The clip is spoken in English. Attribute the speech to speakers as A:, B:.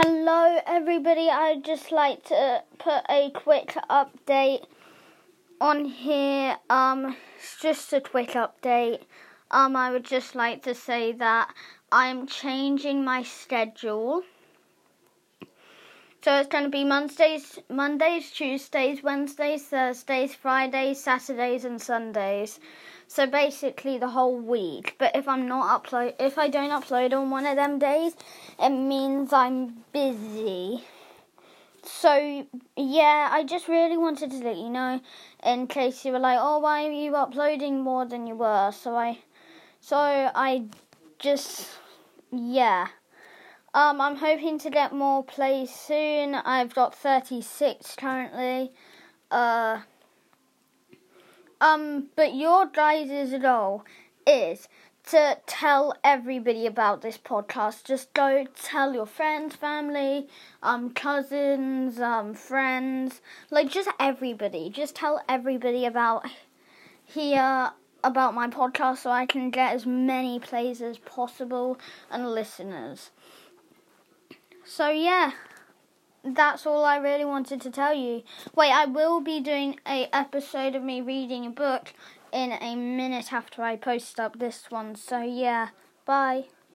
A: Hello, everybody. I'd just like to put a quick update on here. Um, it's just a quick update. Um, I would just like to say that I'm changing my schedule. So it's going to be Mondays, Mondays, Tuesdays, Wednesdays, Thursdays, Fridays, Saturdays, and Sundays. So basically the whole week. But if I'm not upload, if I don't upload on one of them days, it means I'm busy. So yeah, I just really wanted to let you know, in case you were like, oh, why are you uploading more than you were? So I, so I just yeah. Um, I'm hoping to get more plays soon. I've got 36 currently. Uh, um, but your guys' role is to tell everybody about this podcast. Just go tell your friends, family, um, cousins, um, friends, like just everybody. Just tell everybody about here about my podcast so I can get as many plays as possible and listeners. So yeah that's all I really wanted to tell you. Wait, I will be doing a episode of me reading a book in a minute after I post up this one. So yeah, bye.